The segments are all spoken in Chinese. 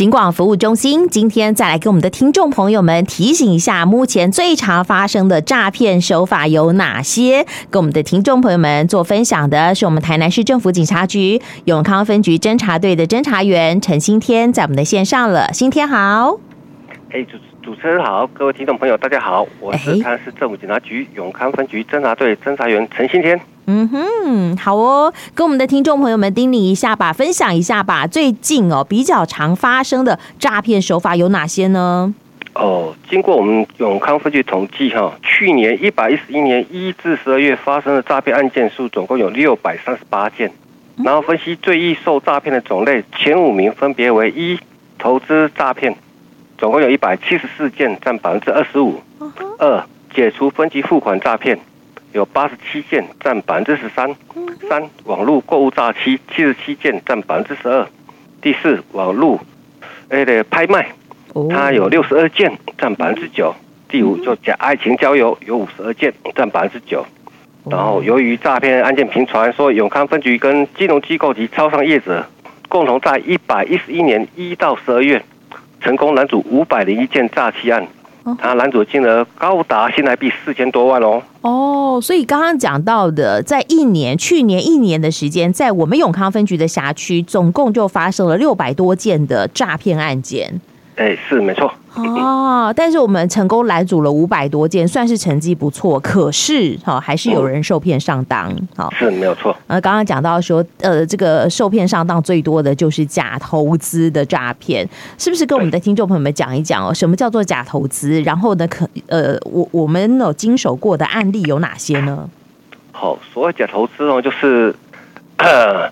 警广服务中心今天再来给我们的听众朋友们提醒一下，目前最常发生的诈骗手法有哪些？跟我们的听众朋友们做分享的是我们台南市政府警察局永康分局侦查队的侦查员陈新天，在我们的线上了。新天好，哎，主主持人好，各位听众朋友大家好，我是台南市政府警察局永康分局侦查队侦查员陈新天。嗯哼，好哦，跟我们的听众朋友们叮咛一下吧，分享一下吧。最近哦，比较常发生的诈骗手法有哪些呢？哦，经过我们永康分局统计哈，去年一百一十一年一至十二月发生的诈骗案件数总共有六百三十八件。然后分析最易受诈骗的种类，前五名分别为一投资诈骗，总共有一百七十四件，占百分之二十五。二解除分期付款诈骗。有八十七件，占百分之十三。三、网络购物诈欺，七十七件，占百分之十二。第四，网络诶的拍卖，它有六十二件，占百分之九。第五，就假爱情交友，有五十二件，占百分之九。然后，由于诈骗案件频传，说永康分局跟金融机构及超商业者共同在一百一十一年一到十二月，成功拦阻五百零一件诈欺案。他拦阻金额高达新台币四千多万哦。哦，所以刚刚讲到的，在一年去年一年的时间，在我们永康分局的辖区，总共就发生了六百多件的诈骗案件。哎，是没错。哦，但是我们成功拦阻了五百多件，算是成绩不错。可是，哈，还是有人受骗上当。好，是没有错。呃，刚刚讲到说，呃，这个受骗上当最多的就是假投资的诈骗，是不是？跟我们的听众朋友们讲一讲哦，什么叫做假投资？然后呢，可呃，我我们有经手过的案例有哪些呢？好，所谓假投资哦，就是，呃，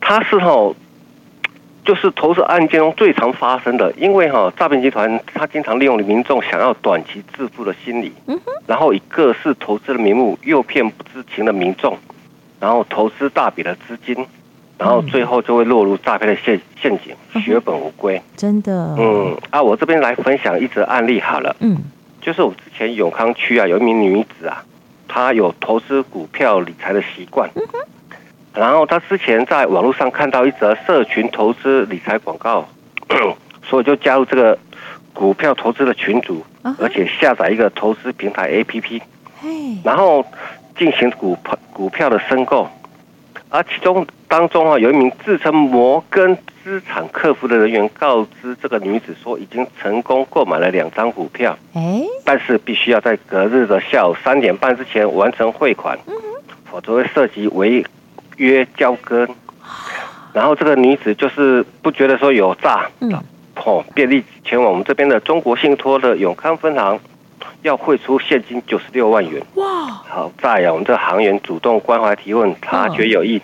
他是哈。就是投资案件中最常发生的，因为哈诈骗集团他经常利用民众想要短期致富的心理，然后以各式投资的名目诱骗不知情的民众，然后投资大笔的资金，然后最后就会落入诈骗的陷陷阱，血本无归。真的？嗯啊，我这边来分享一则案例好了，嗯，就是我之前永康区啊有一名女子啊，她有投资股票理财的习惯。然后他之前在网络上看到一则社群投资理财广告，所以就加入这个股票投资的群组，而且下载一个投资平台 APP，然后进行股票股票的申购。而其中当中啊，有一名自称摩根资产客服的人员告知这个女子说，已经成功购买了两张股票，但是必须要在隔日的下午三点半之前完成汇款，否则会涉及违。约交割，然后这个女子就是不觉得说有诈，嗯，哦，便立即前往我们这边的中国信托的永康分行，要汇出现金九十六万元。哇！好在啊，我们这行员主动关怀提问，察觉有异，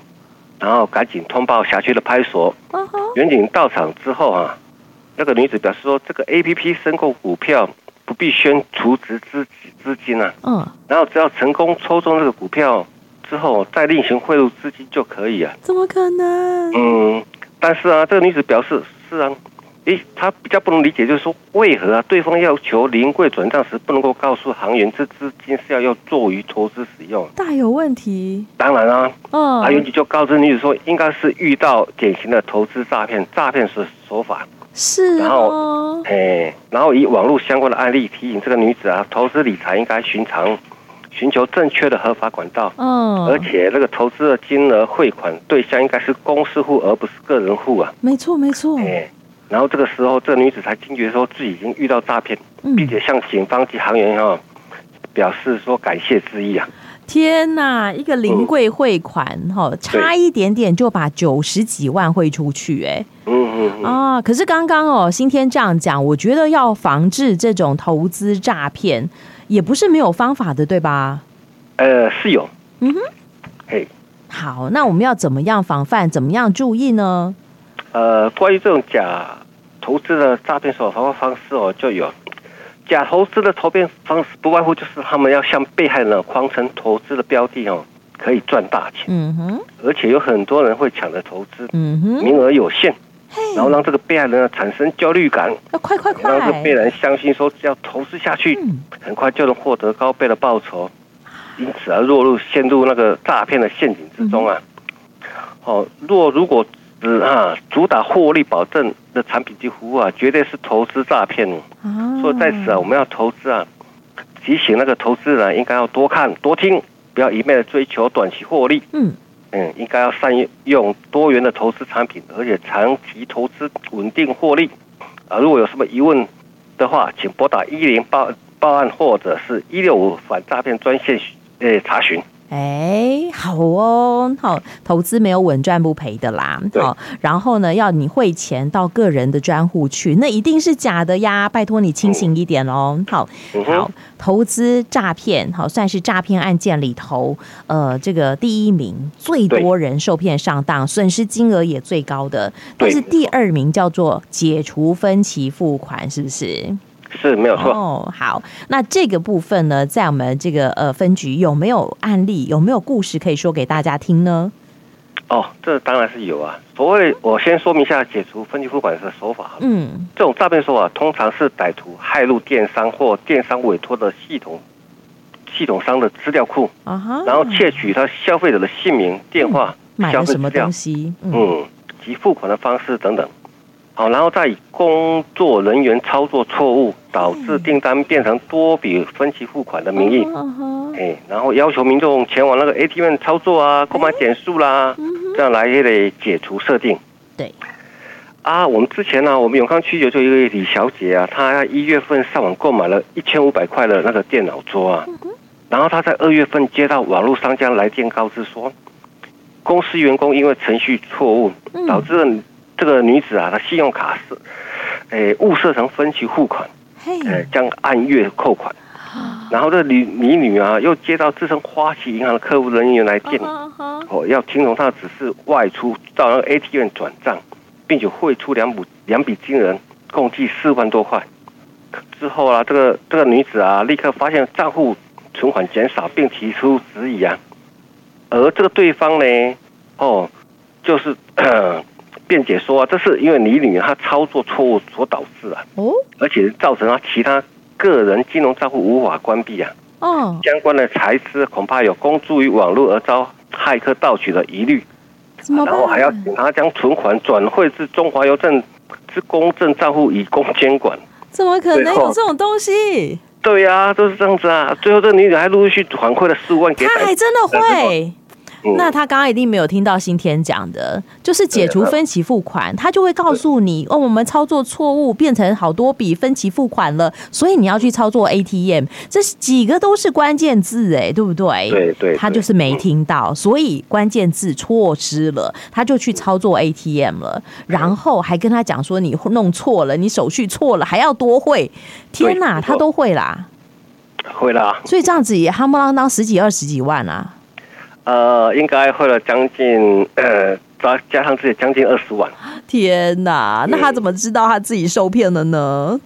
然后赶紧通报辖区的派出所。员警到场之后啊，那个女子表示说，这个 APP 申购股票不必先储值资资金啊，嗯，然后只要成功抽中这个股票。之后再另行汇入资金就可以啊？怎么可能？嗯，但是啊，这个女子表示是啊，诶，她比较不能理解，就是说为何啊，对方要求临柜转账时不能够告诉行员这资金是要要作于投资使用？大有问题。当然啊，嗯，啊，员警就告知女子说，应该是遇到典型的投资诈骗，诈骗手手法是、哦，然后，哎，然后以网络相关的案例提醒这个女子啊，投资理财应该寻常。寻求正确的合法管道，嗯，而且那个投资的金额汇款对象应该是公司户，而不是个人户啊。没错，没错。哎，然后这个时候，这个女子才惊觉说自己已经遇到诈骗，并且向警方及行员哈表示说感谢之意啊。天哪，一个临柜汇款哈，差一点点就把九十几万汇出去，哎，嗯嗯嗯啊。可是刚刚哦，新天这样讲，我觉得要防治这种投资诈骗。也不是没有方法的，对吧？呃，是有。嗯哼，嘿，好，那我们要怎么样防范？怎么样注意呢？呃，关于这种假投资的诈骗手法方式哦，就有假投资的投骗方式，不外乎就是他们要向被害人谎称投资的标的哦，可以赚大钱。嗯哼，而且有很多人会抢着投资。嗯哼，名额有限。然后让这个被害人呢产生焦虑感，要快快快，让这个被害人相信说只要投资下去，很快就能获得高倍的报酬，因此而落入陷入那个诈骗的陷阱之中啊。哦，若如果只啊，主打获利保证的产品及服务啊，绝对是投资诈骗。啊，所以在此啊，我们要投资啊，提醒那个投资人应该要多看多听，不要一味的追求短期获利。嗯嗯，应该要善用多元的投资产品，而且长期投资稳定获利。啊，如果有什么疑问的话，请拨打一零八报案或者是一六五反诈骗专线诶查询。哎，好哦，好，投资没有稳赚不赔的啦。好，然后呢，要你汇钱到个人的专户去，那一定是假的呀！拜托你清醒一点哦。好，好，投资诈骗，好，算是诈骗案件里头，呃，这个第一名，最多人受骗上当，损失金额也最高的。但是第二名叫做解除分期付款，是不是？是没有错哦。好，那这个部分呢，在我们这个呃分局有没有案例，有没有故事可以说给大家听呢？哦，这当然是有啊。所谓我先说明一下解除分期付款的手法。嗯，这种诈骗手法通常是歹徒骇入电商或电商委托的系统系统商的资料库，啊哈，然后窃取他消费者的姓名、电话、嗯、买了什么东西，嗯，嗯，及付款的方式等等。好，然后再以工作人员操作错误，导致订单变成多笔分期付款的名义，哎，然后要求民众前往那个 ATM 操作啊，购买点数啦，这样来也得解除设定。对，啊，我们之前呢、啊，我们永康区有就一个李小姐啊，她一月份上网购买了一千五百块的那个电脑桌啊，然后她在二月份接到网络商家来电告知说，公司员工因为程序错误导致了。这个女子啊，她信用卡是，诶，误设成分期付款，诶，将按月扣款。然后这李李女啊，又接到自称花旗银行的客服人员来电，哦，要听从她的指示外出到那个 ATM 转账，并且汇出两笔两笔金额，共计四万多块。之后啊，这个这个女子啊，立刻发现账户存款减少，并提出质疑啊。而这个对方呢，哦，就是。辩解说啊，这是因为李女她操作错误所导致啊，哦，而且造成她其他个人金融账户无法关闭啊，哦，相关的财资恐怕有公诸于网络而遭骇客盗取的疑虑，然后还要请他将存款转汇至中华邮政之公证账户以供监管，怎么可能？有这种东西？对呀、啊，都是这样子啊，最后这女女还陆续反馈了四五万给他，还真的会。那他刚刚一定没有听到新天讲的，就是解除分期付款，他就会告诉你哦，我们操作错误，变成好多笔分期付款了，所以你要去操作 ATM，这几个都是关键字哎，对不对？对对，他就是没听到，所以关键字错失了，他就去操作 ATM 了，然后还跟他讲说你弄错了，你手续错了，还要多汇，天哪，他都会啦，会啦，所以这样子也夯不啷当十几二十几万啊。呃，应该汇了将近呃，加加上自己将近二十万。天哪，那他怎么知道他自己受骗了呢？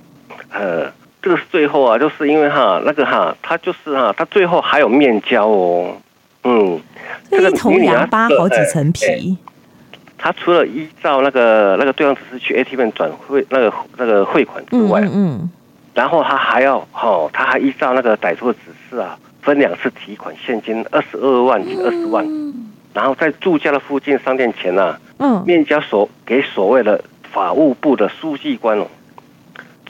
呃，这个是最后啊，就是因为哈，那个哈，他就是哈，他最后还有面交哦。嗯，这个一头羊扒好几层皮。他除了依照那个那个对方指示去 ATM 转汇那个那个汇款之外，嗯，嗯，然后他还要哈，他还依照那个歹徒的指示啊。分两次提款现金二十二万及二十万，然后在住家的附近商店前呢，嗯，面交所给所谓的法务部的书记官哦。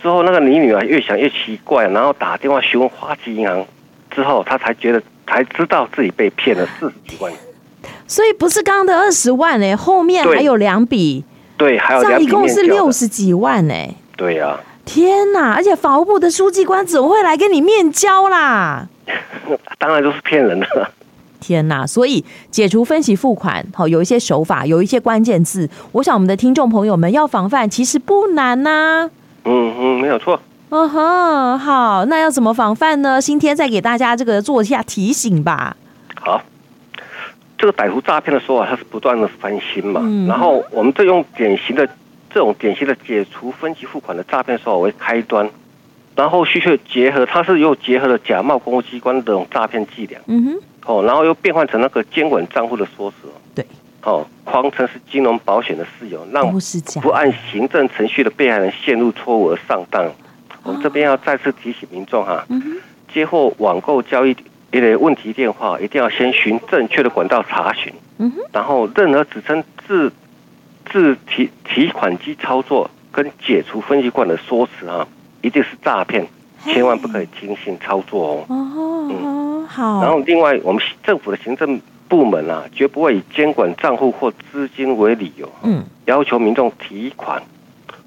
之后那个李女啊越想越奇怪，然后打电话询问花旗银行，之后她才觉得才知道自己被骗了四十几万。所以不是刚刚的二十万哎，后面还有两笔，对，还有两笔，一共是六十几万哎。对呀、啊，天哪！而且法务部的书记官怎么会来跟你面交啦？当然都是骗人的。天哪！所以解除分期付款，好，有一些手法，有一些关键字，我想我们的听众朋友们要防范，其实不难呐、啊。嗯嗯，没有错。嗯哼，好，那要怎么防范呢？今天再给大家这个做一下提醒吧。好，这个歹徒诈骗的时候啊，他是不断的翻新嘛，嗯、然后我们就用典型的这种典型的解除分期付款的诈骗手法为开端。然后续却结合，它是又结合了假冒公务机关的这种诈骗伎俩，嗯哼，哦，然后又变换成那个监管账户的说辞，对，哦，谎称是金融保险的事由，让不按行政程序的被害人陷入错误而上当。我们这边要再次提醒民众哈，接获网购交易一类问题电话，一定要先循正确的管道查询，嗯哼，然后任何只称自自提提款机操作跟解除分析款的说辞啊，一定是诈骗，千万不可以轻信操作哦。哦，嗯，好。然后另外，我们政府的行政部门啊，绝不会以监管账户或资金为理由，嗯，要求民众提款，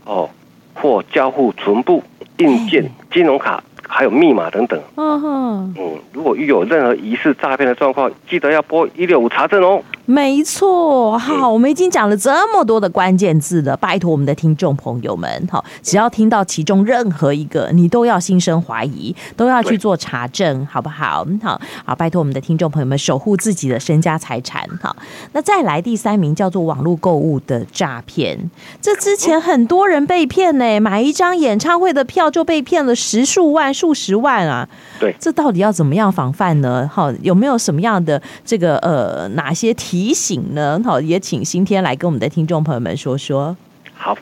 哦，或交付存簿、印件、金融卡。还有密码等等。嗯哼，嗯，如果遇有任何疑似诈骗的状况，记得要拨一六五查证哦。没错，好，我们已经讲了这么多的关键字了，拜托我们的听众朋友们，好，只要听到其中任何一个，你都要心生怀疑，都要去做查证，好不好？好，好，拜托我们的听众朋友们守护自己的身家财产。好，那再来第三名叫做网络购物的诈骗，这之前很多人被骗呢，买一张演唱会的票就被骗了十数万、数十万啊。对，这到底要怎么样防范呢？好，有没有什么样的这个呃哪些提醒呢？好，也请新天来跟我们的听众朋友们说说。好，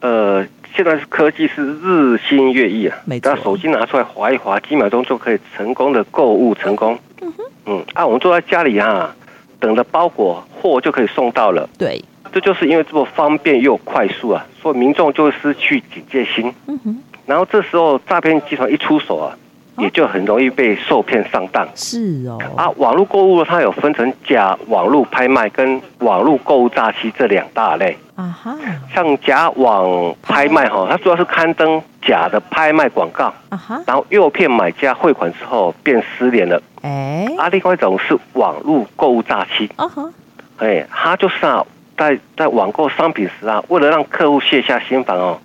呃，现在是科技是日新月异啊，每当。手机拿出来划一划，几秒钟就可以成功的购物成功。嗯哼，嗯，啊，我们坐在家里啊，等着包裹货就可以送到了。对，这就是因为这么方便又快速啊，所以民众就会失去警戒心。嗯哼，然后这时候诈骗集团一出手啊。也就很容易被受骗上当。是哦。啊，网络购物它有分成假网络拍卖跟网络购物诈欺这两大类。啊哈。像假网拍卖哈，它主要是刊登假的拍卖广告。啊哈。然后诱骗买家汇款之后便失联了。哎。啊，另外一种是网络购物诈欺。啊哈。哎，他就是啊，在在网购商品时啊，为了让客户卸下心防哦。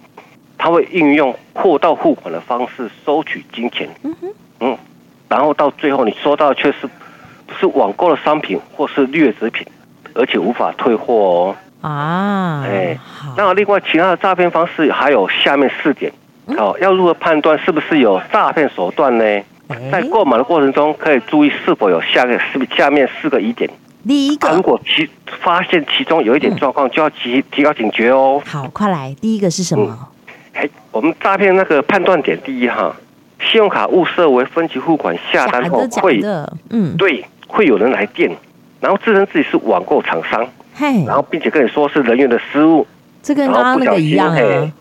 他会运用货到付款的方式收取金钱，嗯然后到最后你收到的却是不是网购的商品或是劣质品，而且无法退货哦。啊，哎，那另外其他的诈骗方式还有下面四点，哦，要如何判断是不是有诈骗手段呢？在购买的过程中可以注意是否有下个是下面四个疑点。第一个，如果其发现其中有一点状况，就要提提高警觉哦。好，快来，第一个是什么？哎，我们诈骗那个判断点第一哈，信用卡误设为分期付款下单后会，嗯，对，会有人来电，然后自称自己是网购厂商，嘿，然后并且跟你说是人员的失误，这跟刚刚那个一样啊，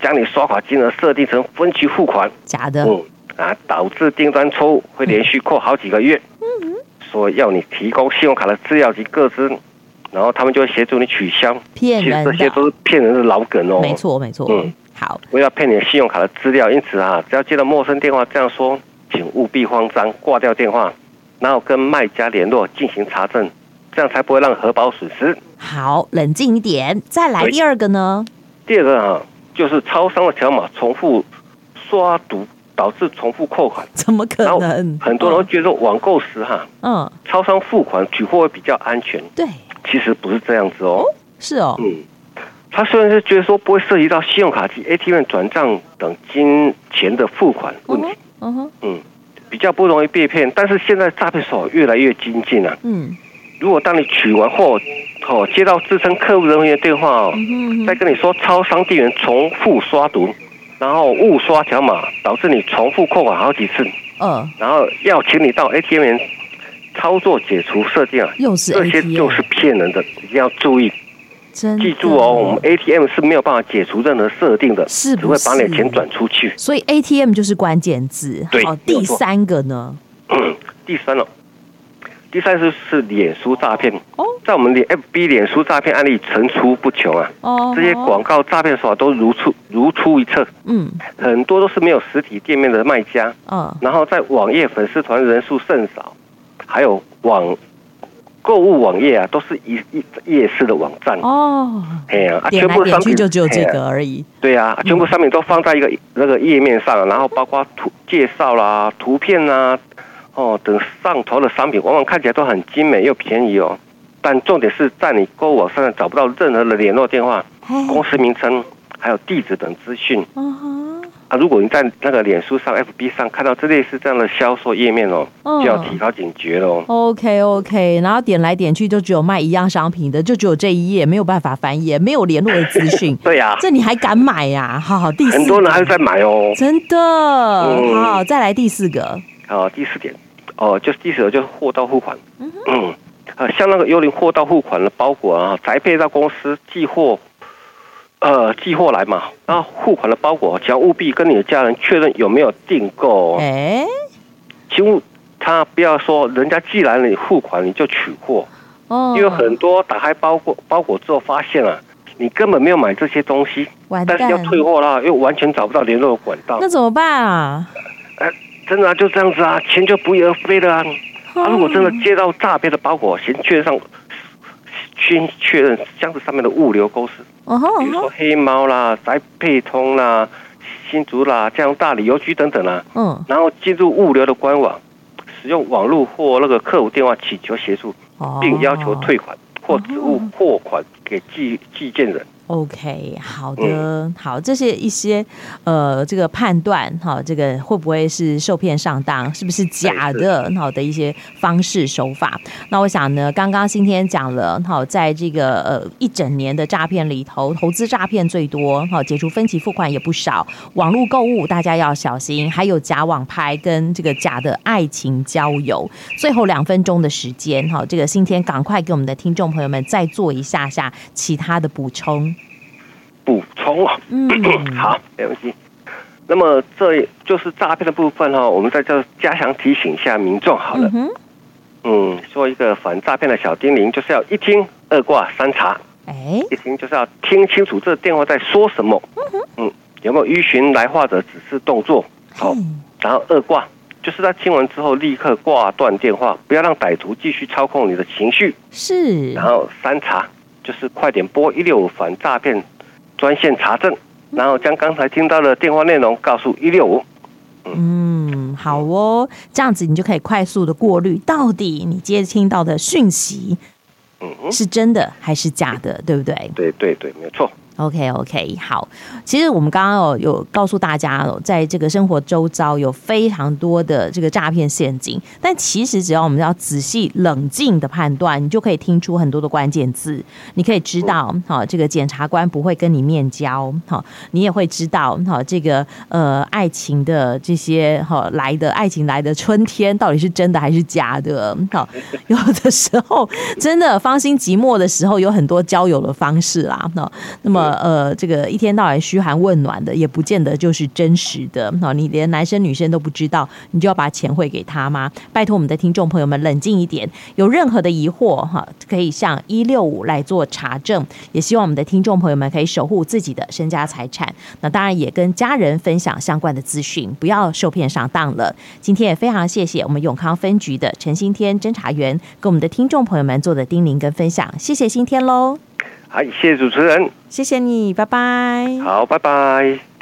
将你刷卡金额设定成分期付款，假的，嗯，啊，导致订单错误，会连续扣好几个月，嗯，说要你提供信用卡的资料及个资，然后他们就会协助你取消，骗人的，这些都是骗人的老梗哦，没错没错，嗯。好，我要骗你信用卡的资料，因此啊，只要接到陌生电话这样说，请务必慌张，挂掉电话，然后跟卖家联络进行查证，这样才不会让荷包损失。好，冷静一点，再来第二个呢？第二个啊，就是超商的条码重复刷读，导致重复扣款。怎么可能？很多人会觉得网购时哈，嗯，超商付款取货会比较安全。对，其实不是这样子哦。是哦，嗯。他虽然是觉得说不会涉及到信用卡及 ATM 转账等金钱的付款问题，嗯哼，嗯，比较不容易被骗，但是现在诈骗手法越来越精进了，嗯，如果当你取完货，哦，接到自称客服人员的电话哦，再跟你说超商店员重复刷毒，然后误刷条码，导致你重复扣款好几次，嗯，然后要请你到 ATM 操作解除设定啊，又是这些就是骗人的，一定要注意。记住哦，我们 ATM 是没有办法解除任何设定的，是只会把你的钱转出去。所以 ATM 就是关键字。对，好，第三个呢？第三了，第三是是脸书诈骗。哦，在我们脸 FB 脸书诈骗案例层出不穷啊。哦，这些广告诈骗手法都如出如出一辙。嗯，很多都是没有实体店面的卖家。嗯，然后在网页粉丝团人数甚少，还有网。购物网页啊，都是一一页式的网站哦。哎呀，啊，全部商品就只有这个而已。对啊，全部商品都放在一个那个页面上，然后包括图介绍啦、图片啊，哦等上头的商品，往往看起来都很精美又便宜哦。但重点是在你购物网上找不到任何的联络电话、公司名称，还有地址等资讯。啊，如果你在那个脸书上、FB 上看到这类似这样的销售页面哦，就要提高警觉喽。OK OK，然后点来点去就只有卖一样商品的，就只有这一页，没有办法翻页，没有联络的资讯。对呀，这你还敢买呀？好好，第四个，很多人还是在买哦。真的，好，好，再来第四个。好，第四点，哦，就是第四个就是货到付款。嗯，呃，像那个幽灵货到付款的包裹啊，宅配到公司寄货，呃，寄货来嘛，然后付款的包裹，只要务必跟你的家人确认有没有订购。哎，请勿他不要说人家寄来了你付款你就取货哦，因为很多打开包裹包裹之后发现了、啊、你根本没有买这些东西，但是要退货啦又完全找不到联络的管道，那怎么办啊？哎，真的啊，就这样子啊，钱就不翼而飞了啊。他如果真的接到诈骗的包裹，先确认上，先确认箱子上面的物流公司，比如说黑猫啦、宅配通啦、新竹啦、这样大理邮局等等啦。嗯，然后进入物流的官网，使用网络或那个客服电话请求协助，并要求退款或职务货款给寄寄件人。OK，好的，好，这是一些呃，这个判断哈，这个会不会是受骗上当，是不是假的？好的一些方式手法。那我想呢，刚刚今天讲了，好，在这个呃一整年的诈骗里头，投资诈骗最多，好，解除分期付款也不少，网络购物大家要小心，还有假网拍跟这个假的爱情交友。最后两分钟的时间，好，这个新天赶快给我们的听众朋友们再做一下下其他的补充。补充啊，嗯，好，没问题。那么这就是诈骗的部分哈，我们在这加强提醒一下民众好了。嗯，嗯，说一个反诈骗的小叮咛，就是要一听二挂三查。哎，一听就是要听清楚这个电话在说什么。嗯，嗯有没有依循来话者指示动作？好，然后二挂就是在听完之后立刻挂断电话，不要让歹徒继续操控你的情绪。是，然后三查就是快点拨一六五反诈骗。专线查证，然后将刚才听到的电话内容告诉一六五。嗯，好哦，这样子你就可以快速的过滤，到底你接听到的讯息，嗯，是真的还是假的，对不对？对对对，没错。OK OK，好。其实我们刚刚有有告诉大家，在这个生活周遭有非常多的这个诈骗陷阱，但其实只要我们要仔细冷静的判断，你就可以听出很多的关键字。你可以知道，好，这个检察官不会跟你面交，好，你也会知道，好，这个呃爱情的这些好来的爱情来的春天到底是真的还是假的？好，有的时候真的芳心寂寞的时候，有很多交友的方式啦，那那么。呃，这个一天到晚嘘寒问暖的，也不见得就是真实的。好，你连男生女生都不知道，你就要把钱汇给他吗？拜托我们的听众朋友们冷静一点，有任何的疑惑哈，可以向一六五来做查证。也希望我们的听众朋友们可以守护自己的身家财产。那当然也跟家人分享相关的资讯，不要受骗上当了。今天也非常谢谢我们永康分局的陈新天侦查员跟我们的听众朋友们做的叮咛跟分享，谢谢新天喽。好，谢谢主持人，谢谢你，拜拜。好，拜拜。